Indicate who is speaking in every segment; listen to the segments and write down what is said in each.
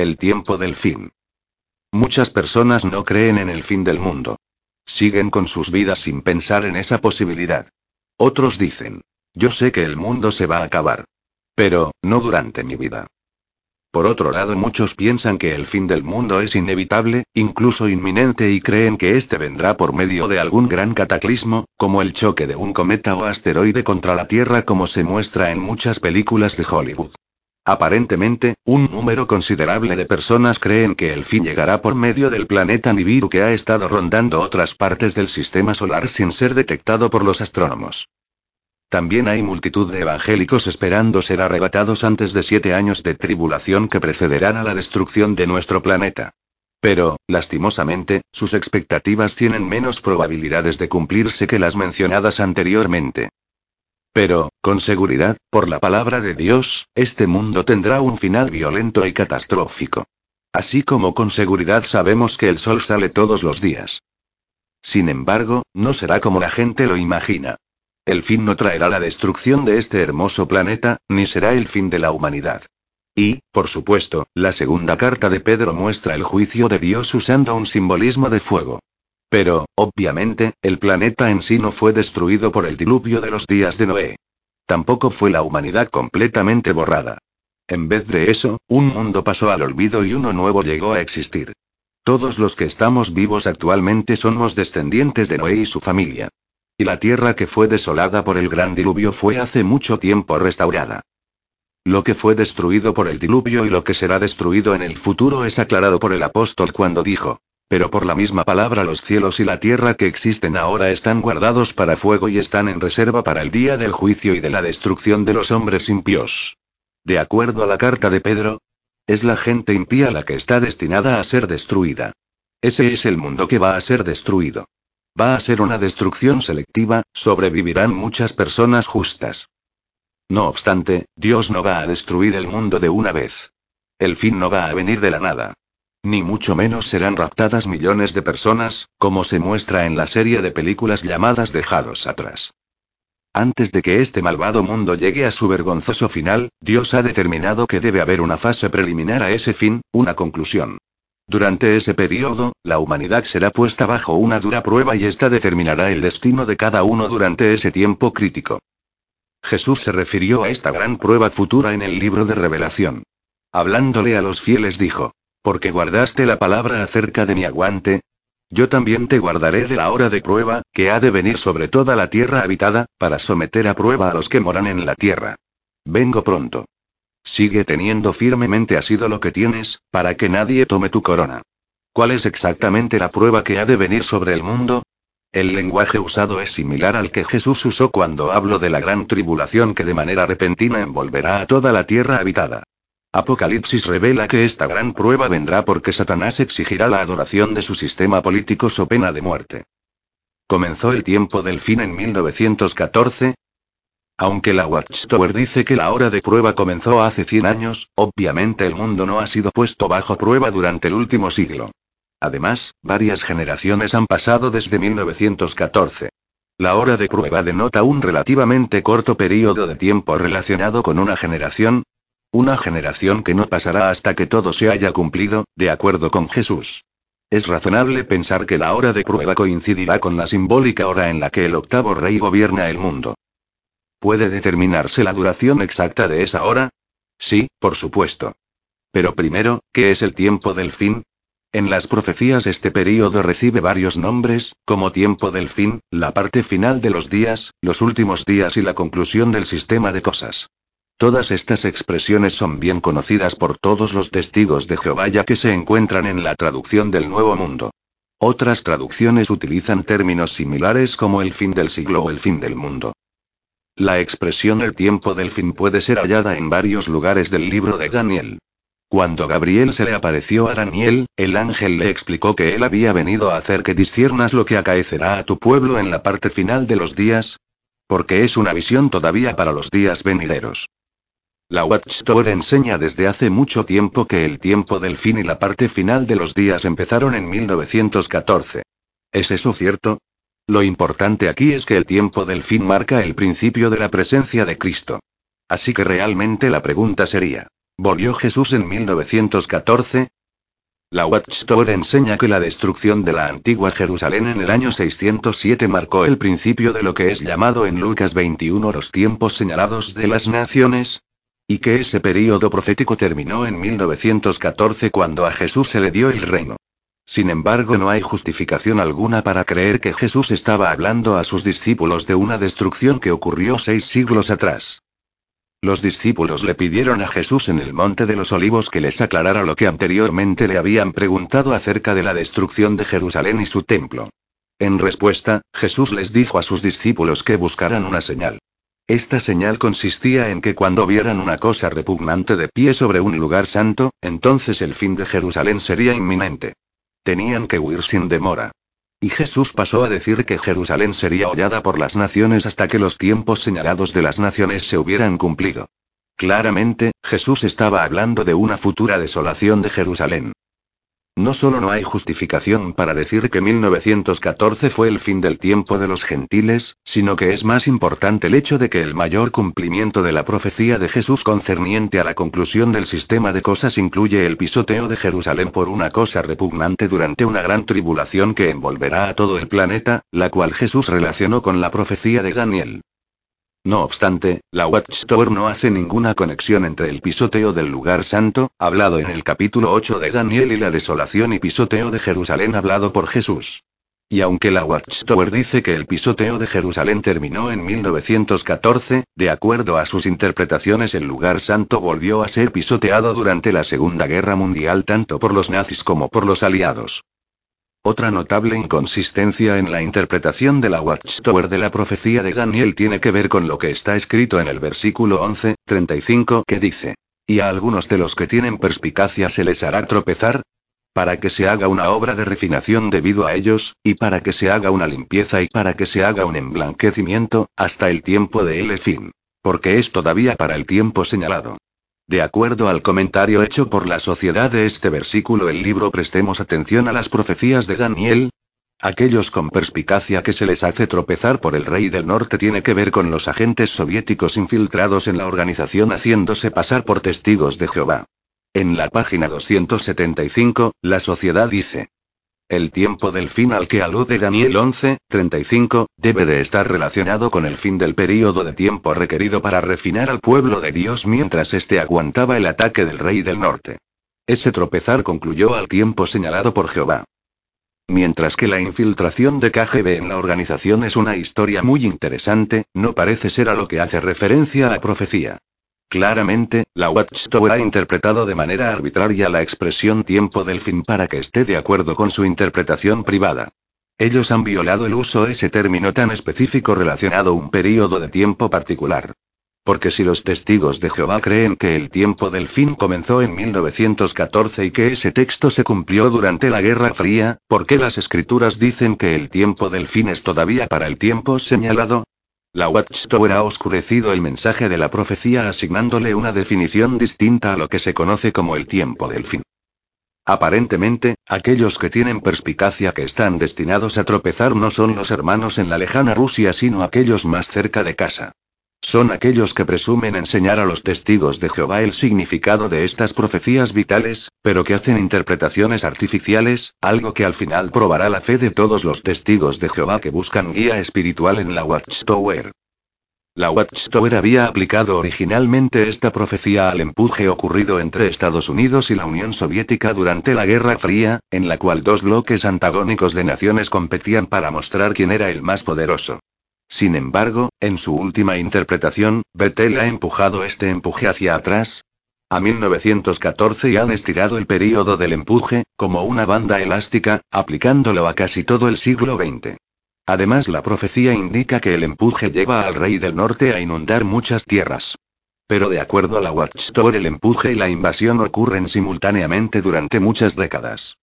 Speaker 1: El tiempo del fin. Muchas personas no creen en el fin del mundo. Siguen con sus vidas sin pensar en esa posibilidad. Otros dicen, yo sé que el mundo se va a acabar. Pero, no durante mi vida. Por otro lado, muchos piensan que el fin del mundo es inevitable, incluso inminente y creen que este vendrá por medio de algún gran cataclismo, como el choque de un cometa o asteroide contra la Tierra como se muestra en muchas películas de Hollywood. Aparentemente, un número considerable de personas creen que el fin llegará por medio del planeta Nibiru que ha estado rondando otras partes del sistema solar sin ser detectado por los astrónomos. También hay multitud de evangélicos esperando ser arrebatados antes de siete años de tribulación que precederán a la destrucción de nuestro planeta. Pero, lastimosamente, sus expectativas tienen menos probabilidades de cumplirse que las mencionadas anteriormente. Pero, con seguridad, por la palabra de Dios, este mundo tendrá un final violento y catastrófico. Así como con seguridad sabemos que el sol sale todos los días. Sin embargo, no será como la gente lo imagina. El fin no traerá la destrucción de este hermoso planeta, ni será el fin de la humanidad. Y, por supuesto, la segunda carta de Pedro muestra el juicio de Dios usando un simbolismo de fuego. Pero, obviamente, el planeta en sí no fue destruido por el diluvio de los días de Noé. Tampoco fue la humanidad completamente borrada. En vez de eso, un mundo pasó al olvido y uno nuevo llegó a existir. Todos los que estamos vivos actualmente somos descendientes de Noé y su familia. Y la tierra que fue desolada por el gran diluvio fue hace mucho tiempo restaurada. Lo que fue destruido por el diluvio y lo que será destruido en el futuro es aclarado por el apóstol cuando dijo, pero por la misma palabra los cielos y la tierra que existen ahora están guardados para fuego y están en reserva para el día del juicio y de la destrucción de los hombres impios. De acuerdo a la carta de Pedro, es la gente impía la que está destinada a ser destruida. Ese es el mundo que va a ser destruido. Va a ser una destrucción selectiva, sobrevivirán muchas personas justas. No obstante, Dios no va a destruir el mundo de una vez. El fin no va a venir de la nada. Ni mucho menos serán raptadas millones de personas, como se muestra en la serie de películas llamadas Dejados atrás. Antes de que este malvado mundo llegue a su vergonzoso final, Dios ha determinado que debe haber una fase preliminar a ese fin, una conclusión. Durante ese periodo, la humanidad será puesta bajo una dura prueba y esta determinará el destino de cada uno durante ese tiempo crítico. Jesús se refirió a esta gran prueba futura en el libro de Revelación. Hablándole a los fieles dijo, porque guardaste la palabra acerca de mi aguante. Yo también te guardaré de la hora de prueba, que ha de venir sobre toda la tierra habitada, para someter a prueba a los que moran en la tierra. Vengo pronto. Sigue teniendo firmemente asido lo que tienes, para que nadie tome tu corona. ¿Cuál es exactamente la prueba que ha de venir sobre el mundo? El lenguaje usado es similar al que Jesús usó cuando habló de la gran tribulación que de manera repentina envolverá a toda la tierra habitada. Apocalipsis revela que esta gran prueba vendrá porque Satanás exigirá la adoración de su sistema político so pena de muerte. ¿Comenzó el tiempo del fin en 1914? Aunque la Watchtower dice que la hora de prueba comenzó hace 100 años, obviamente el mundo no ha sido puesto bajo prueba durante el último siglo. Además, varias generaciones han pasado desde 1914. La hora de prueba denota un relativamente corto periodo de tiempo relacionado con una generación, una generación que no pasará hasta que todo se haya cumplido, de acuerdo con Jesús. Es razonable pensar que la hora de prueba coincidirá con la simbólica hora en la que el octavo rey gobierna el mundo. ¿Puede determinarse la duración exacta de esa hora? Sí, por supuesto. Pero primero, ¿qué es el tiempo del fin? En las profecías este período recibe varios nombres, como tiempo del fin, la parte final de los días, los últimos días y la conclusión del sistema de cosas. Todas estas expresiones son bien conocidas por todos los testigos de Jehová ya que se encuentran en la traducción del Nuevo Mundo. Otras traducciones utilizan términos similares como el fin del siglo o el fin del mundo. La expresión el tiempo del fin puede ser hallada en varios lugares del libro de Daniel. Cuando Gabriel se le apareció a Daniel, el ángel le explicó que él había venido a hacer que disciernas lo que acaecerá a tu pueblo en la parte final de los días, porque es una visión todavía para los días venideros. La Watchtower enseña desde hace mucho tiempo que el tiempo del fin y la parte final de los días empezaron en 1914. ¿Es eso cierto? Lo importante aquí es que el tiempo del fin marca el principio de la presencia de Cristo. Así que realmente la pregunta sería, ¿Volvió Jesús en 1914? La Watchtower enseña que la destrucción de la antigua Jerusalén en el año 607 marcó el principio de lo que es llamado en Lucas 21 los tiempos señalados de las naciones, y que ese período profético terminó en 1914 cuando a Jesús se le dio el reino. Sin embargo, no hay justificación alguna para creer que Jesús estaba hablando a sus discípulos de una destrucción que ocurrió seis siglos atrás. Los discípulos le pidieron a Jesús en el Monte de los Olivos que les aclarara lo que anteriormente le habían preguntado acerca de la destrucción de Jerusalén y su templo. En respuesta, Jesús les dijo a sus discípulos que buscaran una señal. Esta señal consistía en que cuando vieran una cosa repugnante de pie sobre un lugar santo, entonces el fin de Jerusalén sería inminente. Tenían que huir sin demora. Y Jesús pasó a decir que Jerusalén sería hollada por las naciones hasta que los tiempos señalados de las naciones se hubieran cumplido. Claramente, Jesús estaba hablando de una futura desolación de Jerusalén. No solo no hay justificación para decir que 1914 fue el fin del tiempo de los gentiles, sino que es más importante el hecho de que el mayor cumplimiento de la profecía de Jesús concerniente a la conclusión del sistema de cosas incluye el pisoteo de Jerusalén por una cosa repugnante durante una gran tribulación que envolverá a todo el planeta, la cual Jesús relacionó con la profecía de Daniel. No obstante, la Watchtower no hace ninguna conexión entre el pisoteo del lugar santo, hablado en el capítulo 8 de Daniel, y la desolación y pisoteo de Jerusalén hablado por Jesús. Y aunque la Watchtower dice que el pisoteo de Jerusalén terminó en 1914, de acuerdo a sus interpretaciones el lugar santo volvió a ser pisoteado durante la Segunda Guerra Mundial tanto por los nazis como por los aliados. Otra notable inconsistencia en la interpretación de la Watchtower de la profecía de Daniel tiene que ver con lo que está escrito en el versículo 11, 35 que dice, y a algunos de los que tienen perspicacia se les hará tropezar, para que se haga una obra de refinación debido a ellos, y para que se haga una limpieza y para que se haga un emblanquecimiento, hasta el tiempo de el fin. Porque es todavía para el tiempo señalado. De acuerdo al comentario hecho por la sociedad de este versículo, el libro Prestemos atención a las profecías de Daniel. Aquellos con perspicacia que se les hace tropezar por el rey del norte tiene que ver con los agentes soviéticos infiltrados en la organización haciéndose pasar por testigos de Jehová. En la página 275, la sociedad dice, el tiempo del fin al que alude Daniel 11, 35, debe de estar relacionado con el fin del período de tiempo requerido para refinar al pueblo de Dios mientras éste aguantaba el ataque del rey del norte. Ese tropezar concluyó al tiempo señalado por Jehová. Mientras que la infiltración de KGB en la organización es una historia muy interesante, no parece ser a lo que hace referencia a profecía. Claramente, la Watchtower ha interpretado de manera arbitraria la expresión tiempo del fin para que esté de acuerdo con su interpretación privada. Ellos han violado el uso de ese término tan específico relacionado a un periodo de tiempo particular. Porque si los testigos de Jehová creen que el tiempo del fin comenzó en 1914 y que ese texto se cumplió durante la Guerra Fría, ¿por qué las escrituras dicen que el tiempo del fin es todavía para el tiempo señalado? La Watchtower ha oscurecido el mensaje de la profecía asignándole una definición distinta a lo que se conoce como el tiempo del fin. Aparentemente, aquellos que tienen perspicacia que están destinados a tropezar no son los hermanos en la lejana Rusia sino aquellos más cerca de casa. Son aquellos que presumen enseñar a los testigos de Jehová el significado de estas profecías vitales, pero que hacen interpretaciones artificiales, algo que al final probará la fe de todos los testigos de Jehová que buscan guía espiritual en la Watchtower. La Watchtower había aplicado originalmente esta profecía al empuje ocurrido entre Estados Unidos y la Unión Soviética durante la Guerra Fría, en la cual dos bloques antagónicos de naciones competían para mostrar quién era el más poderoso. Sin embargo, en su última interpretación, Betel ha empujado este empuje hacia atrás, a 1914 y han estirado el período del empuje, como una banda elástica, aplicándolo a casi todo el siglo XX. Además, la profecía indica que el empuje lleva al rey del norte a inundar muchas tierras. Pero de acuerdo a la Watchtower, el empuje y la invasión ocurren simultáneamente durante muchas décadas.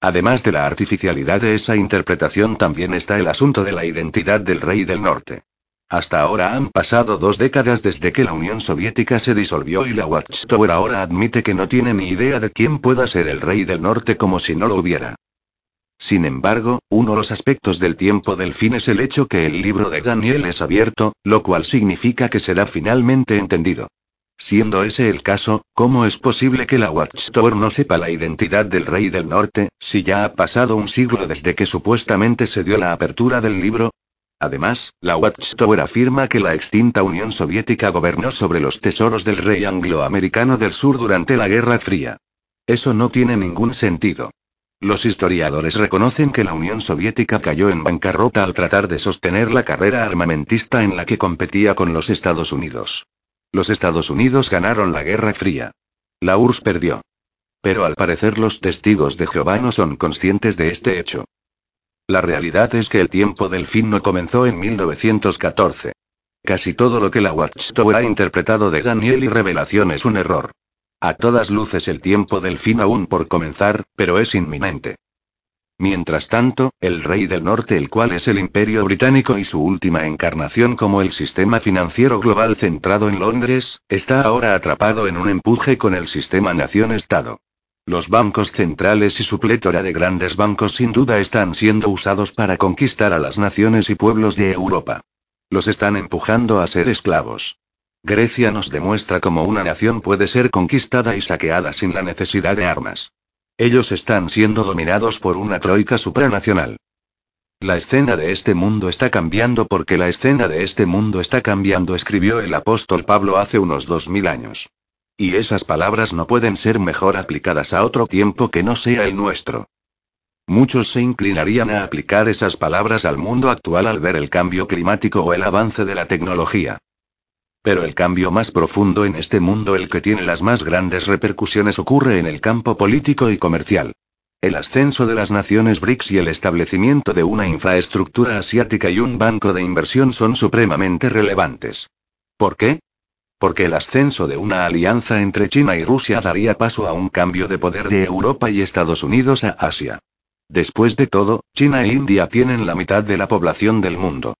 Speaker 1: Además de la artificialidad de esa interpretación también está el asunto de la identidad del rey del norte. Hasta ahora han pasado dos décadas desde que la Unión Soviética se disolvió y la Watchtower ahora admite que no tiene ni idea de quién pueda ser el rey del norte como si no lo hubiera. Sin embargo, uno de los aspectos del tiempo del fin es el hecho que el libro de Daniel es abierto, lo cual significa que será finalmente entendido. Siendo ese el caso, ¿cómo es posible que la Watchtower no sepa la identidad del rey del norte, si ya ha pasado un siglo desde que supuestamente se dio la apertura del libro? Además, la Watchtower afirma que la extinta Unión Soviética gobernó sobre los tesoros del rey angloamericano del sur durante la Guerra Fría. Eso no tiene ningún sentido. Los historiadores reconocen que la Unión Soviética cayó en bancarrota al tratar de sostener la carrera armamentista en la que competía con los Estados Unidos. Los Estados Unidos ganaron la Guerra Fría. La URSS perdió. Pero al parecer los testigos de Jehová no son conscientes de este hecho. La realidad es que el tiempo del fin no comenzó en 1914. Casi todo lo que la Watchtower ha interpretado de Daniel y Revelación es un error. A todas luces el tiempo del fin aún por comenzar, pero es inminente. Mientras tanto, el rey del norte, el cual es el imperio británico y su última encarnación como el sistema financiero global centrado en Londres, está ahora atrapado en un empuje con el sistema nación-estado. Los bancos centrales y su plétora de grandes bancos sin duda están siendo usados para conquistar a las naciones y pueblos de Europa. Los están empujando a ser esclavos. Grecia nos demuestra cómo una nación puede ser conquistada y saqueada sin la necesidad de armas. Ellos están siendo dominados por una troika supranacional. La escena de este mundo está cambiando porque la escena de este mundo está cambiando, escribió el apóstol Pablo hace unos dos mil años. Y esas palabras no pueden ser mejor aplicadas a otro tiempo que no sea el nuestro. Muchos se inclinarían a aplicar esas palabras al mundo actual al ver el cambio climático o el avance de la tecnología. Pero el cambio más profundo en este mundo, el que tiene las más grandes repercusiones, ocurre en el campo político y comercial. El ascenso de las naciones BRICS y el establecimiento de una infraestructura asiática y un banco de inversión son supremamente relevantes. ¿Por qué? Porque el ascenso de una alianza entre China y Rusia daría paso a un cambio de poder de Europa y Estados Unidos a Asia. Después de todo, China e India tienen la mitad de la población del mundo.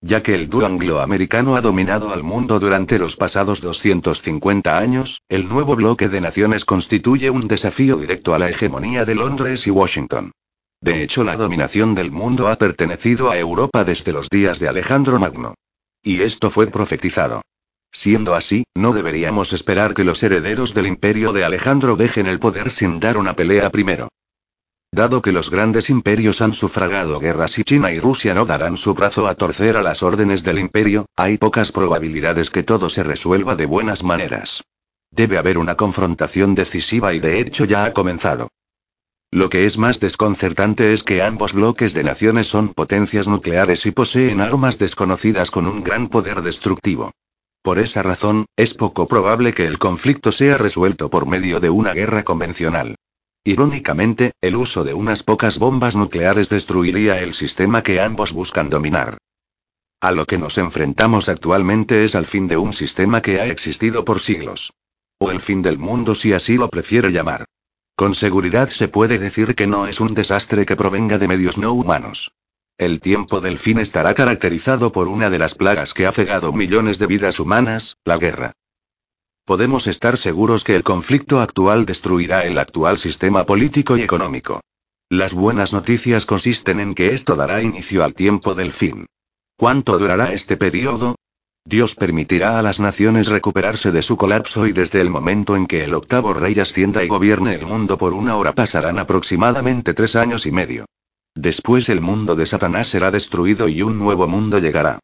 Speaker 1: Ya que el dúo angloamericano ha dominado al mundo durante los pasados 250 años, el nuevo bloque de naciones constituye un desafío directo a la hegemonía de Londres y Washington. De hecho, la dominación del mundo ha pertenecido a Europa desde los días de Alejandro Magno. Y esto fue profetizado. Siendo así, no deberíamos esperar que los herederos del imperio de Alejandro dejen el poder sin dar una pelea primero. Dado que los grandes imperios han sufragado guerras y China y Rusia no darán su brazo a torcer a las órdenes del imperio, hay pocas probabilidades que todo se resuelva de buenas maneras. Debe haber una confrontación decisiva y de hecho ya ha comenzado. Lo que es más desconcertante es que ambos bloques de naciones son potencias nucleares y poseen armas desconocidas con un gran poder destructivo. Por esa razón, es poco probable que el conflicto sea resuelto por medio de una guerra convencional. Irónicamente, el uso de unas pocas bombas nucleares destruiría el sistema que ambos buscan dominar. A lo que nos enfrentamos actualmente es al fin de un sistema que ha existido por siglos. O el fin del mundo si así lo prefiere llamar. Con seguridad se puede decir que no es un desastre que provenga de medios no humanos. El tiempo del fin estará caracterizado por una de las plagas que ha cegado millones de vidas humanas, la guerra. Podemos estar seguros que el conflicto actual destruirá el actual sistema político y económico. Las buenas noticias consisten en que esto dará inicio al tiempo del fin. ¿Cuánto durará este periodo? Dios permitirá a las naciones recuperarse de su colapso y desde el momento en que el octavo rey ascienda y gobierne el mundo por una hora pasarán aproximadamente tres años y medio. Después el mundo de Satanás será destruido y un nuevo mundo llegará.